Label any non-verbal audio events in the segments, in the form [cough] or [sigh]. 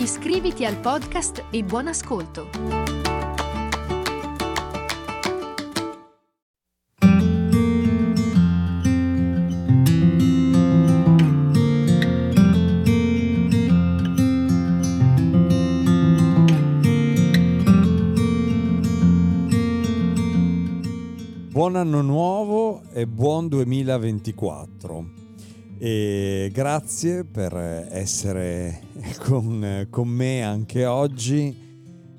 Iscriviti al podcast e buon ascolto. Buon anno nuovo e buon 2024. E grazie per essere [laughs] con, con me anche oggi.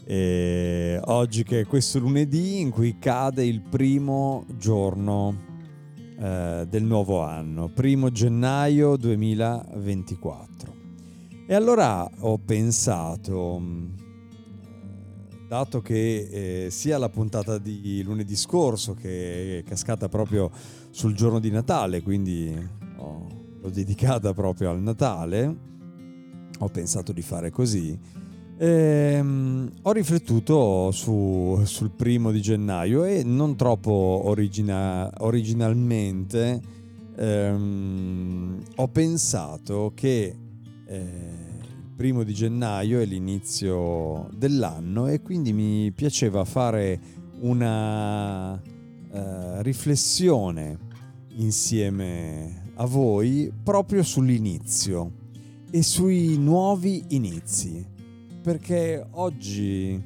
E oggi che è questo lunedì in cui cade il primo giorno eh, del nuovo anno, primo gennaio 2024. E allora ho pensato, dato che eh, sia la puntata di lunedì scorso che è cascata proprio sul giorno di Natale, quindi l'ho dedicata proprio al Natale, ho pensato di fare così. E, ehm, ho riflettuto su, sul primo di gennaio e non troppo origina, originalmente ehm, ho pensato che eh, il primo di gennaio è l'inizio dell'anno e quindi mi piaceva fare una eh, riflessione insieme a voi proprio sull'inizio e sui nuovi inizi, perché oggi,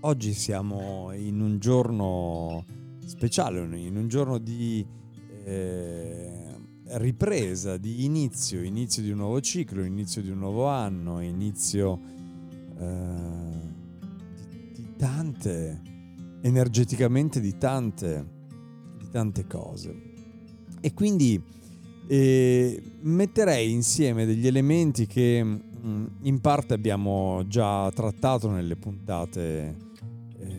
oggi siamo in un giorno speciale, in un giorno di eh, ripresa, di inizio, inizio di un nuovo ciclo, inizio di un nuovo anno, inizio eh, di, tante, energeticamente di tante, di tante cose. E quindi eh, metterei insieme degli elementi che mm, in parte abbiamo già trattato nelle puntate eh,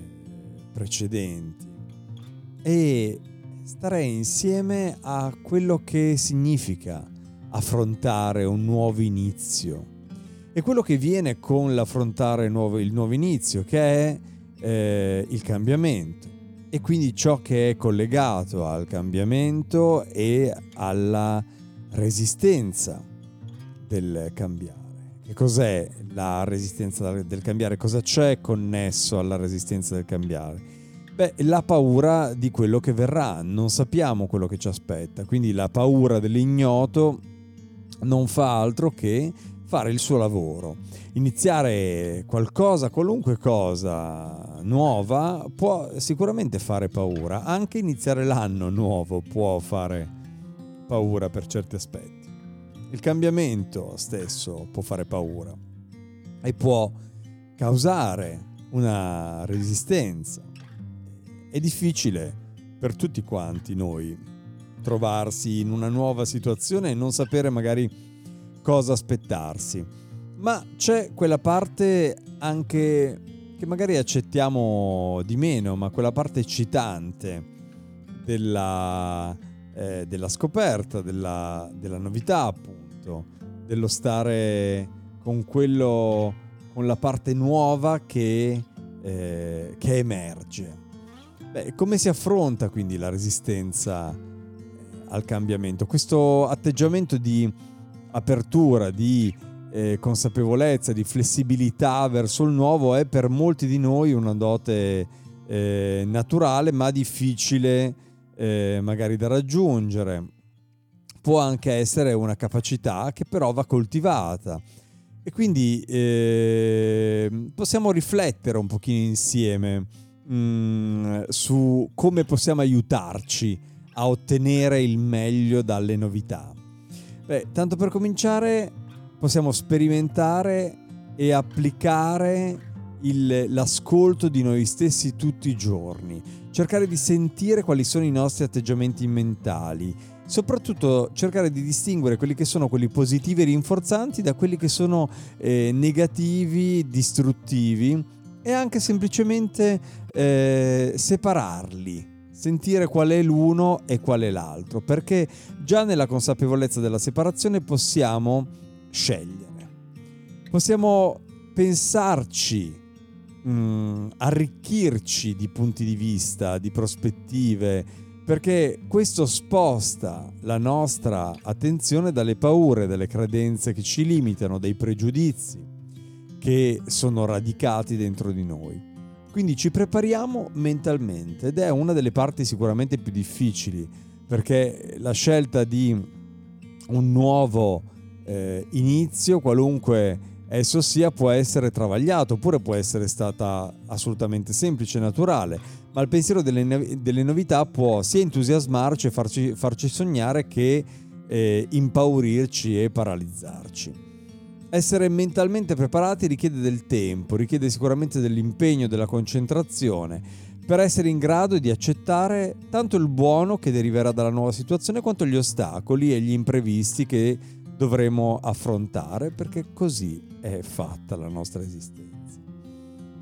precedenti. E starei insieme a quello che significa affrontare un nuovo inizio. E quello che viene con l'affrontare il nuovo, il nuovo inizio che è eh, il cambiamento e quindi ciò che è collegato al cambiamento e alla resistenza del cambiare. Che cos'è la resistenza del cambiare? Cosa c'è connesso alla resistenza del cambiare? Beh, la paura di quello che verrà, non sappiamo quello che ci aspetta, quindi la paura dell'ignoto non fa altro che fare il suo lavoro. Iniziare qualcosa, qualunque cosa nuova, può sicuramente fare paura. Anche iniziare l'anno nuovo può fare paura per certi aspetti. Il cambiamento stesso può fare paura e può causare una resistenza. È difficile per tutti quanti noi trovarsi in una nuova situazione e non sapere magari cosa aspettarsi. Ma c'è quella parte anche che magari accettiamo di meno, ma quella parte eccitante della, eh, della scoperta, della, della, novità, appunto, dello stare con quello, con la parte nuova che, eh, che emerge. Beh, come si affronta quindi la resistenza al cambiamento? Questo atteggiamento di apertura, di eh, consapevolezza, di flessibilità verso il nuovo è per molti di noi una dote eh, naturale ma difficile eh, magari da raggiungere. Può anche essere una capacità che però va coltivata. E quindi ehm, possiamo riflettere un pochino insieme mh, mm, su come possiamo aiutarci a ottenere il meglio dalle novità. Beh, tanto per cominciare possiamo sperimentare e applicare il, l'ascolto di noi stessi tutti i giorni, cercare di sentire quali sono i nostri atteggiamenti mentali, soprattutto cercare di distinguere quelli che sono quelli positivi e rinforzanti da quelli che sono eh, negativi, distruttivi e anche semplicemente eh, separarli, sentire qual è l'uno e qual è l'altro, perché già nella consapevolezza della separazione possiamo scegliere, possiamo pensarci, mh, mm, arricchirci di punti di vista, di prospettive, perché questo sposta la nostra attenzione dalle paure, dalle credenze che ci limitano, dai pregiudizi che sono radicati dentro di noi. Quindi ci prepariamo mentalmente ed è una delle parti sicuramente più difficili perché la scelta di un nuovo eh, inizio, qualunque esso sia, può essere travagliato oppure può essere stata assolutamente semplice e naturale ma il pensiero delle, delle novità può sia entusiasmarci e farci, farci sognare che eh, impaurirci e paralizzarci. Essere mentalmente preparati richiede del tempo, richiede sicuramente dell'impegno, della concentrazione, per essere in grado di accettare tanto il buono che deriverà dalla nuova situazione quanto gli ostacoli e gli imprevisti che dovremo affrontare, perché così è fatta la nostra esistenza.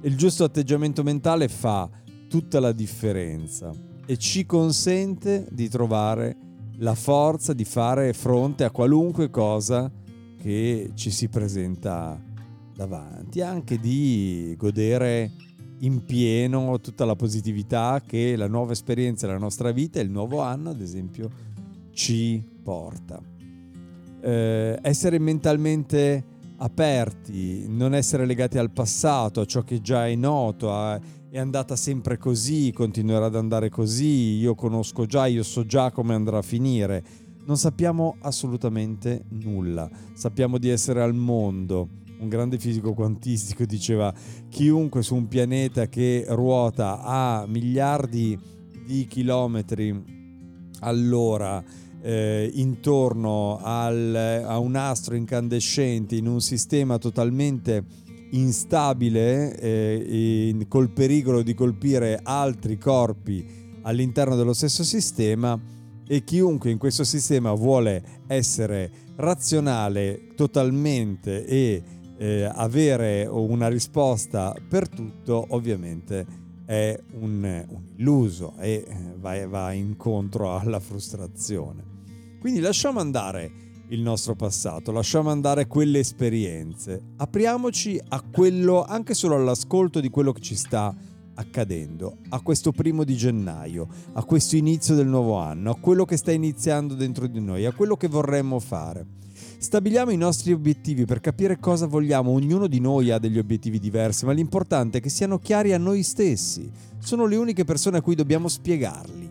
Il giusto atteggiamento mentale fa tutta la differenza e ci consente di trovare la forza di fare fronte a qualunque cosa che ci si presenta davanti, anche di godere in pieno tutta la positività che la nuova esperienza della nostra vita il nuovo anno, ad esempio, ci porta. Eh, essere mentalmente aperti, non essere legati al passato, a ciò che già è noto, a è andata sempre così, continuerà ad andare così, io conosco già, io so già come andrà a finire. Non sappiamo assolutamente nulla, sappiamo di essere al mondo. Un grande fisico quantistico diceva chiunque su un pianeta che ruota a miliardi di chilometri all'ora eh, intorno al, a un astro incandescente in un sistema totalmente instabile eh, in, col pericolo di colpire altri corpi all'interno dello stesso sistema e chiunque in questo sistema vuole essere razionale totalmente e eh, avere una risposta per tutto ovviamente è un, un illuso e eh, va, va incontro alla frustrazione. Quindi lasciamo andare il nostro passato, lasciamo andare quelle esperienze, apriamoci a quello, anche solo all'ascolto di quello che ci sta accadendo, a questo primo di gennaio, a questo inizio del nuovo anno, a quello che sta iniziando dentro di noi, a quello che vorremmo fare. Stabiliamo i nostri obiettivi per capire cosa vogliamo, ognuno di noi ha degli obiettivi diversi, ma l'importante è che siano chiari a noi stessi. Sono le uniche persone a cui dobbiamo spiegarli.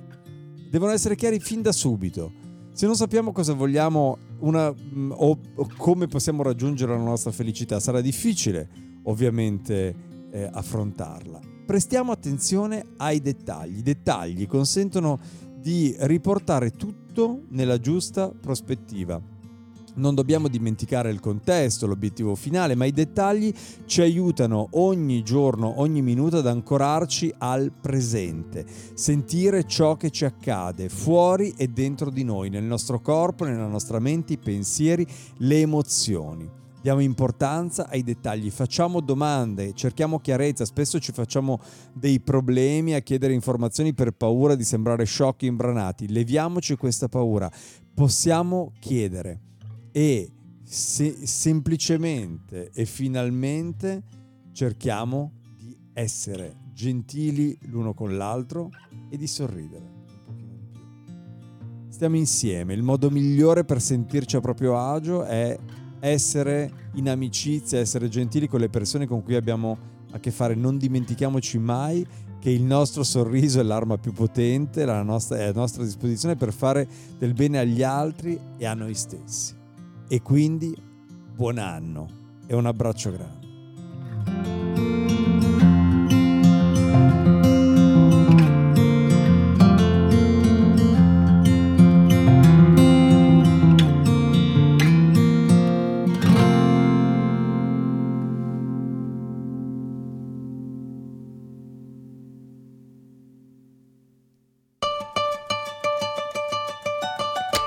Devono essere chiari fin da subito se non sappiamo cosa vogliamo una, mm, o, come possiamo raggiungere la nostra felicità, sarà difficile ovviamente eh, affrontarla. Prestiamo attenzione ai dettagli. I dettagli consentono di riportare tutto nella giusta prospettiva non dobbiamo dimenticare il contesto, l'obiettivo finale, ma i dettagli ci aiutano ogni giorno, ogni minuto ad ancorarci al presente, sentire ciò che ci accade fuori e dentro di noi, nel nostro corpo, nella nostra mente, i pensieri, le emozioni. Diamo importanza ai dettagli, facciamo domande, cerchiamo chiarezza, spesso ci facciamo dei problemi a chiedere informazioni per paura di sembrare sciocchi imbranati. Leviamoci questa paura, possiamo chiedere e se, semplicemente e finalmente cerchiamo di essere gentili l'uno con l'altro e di sorridere. Stiamo insieme, il modo migliore per sentirci a proprio agio è essere in amicizia, essere gentili con le persone con cui abbiamo a che fare. Non dimentichiamoci mai che il nostro sorriso è l'arma più potente, la nostra, è a nostra disposizione per fare del bene agli altri e a noi stessi. E quindi buon anno e un abbraccio grande.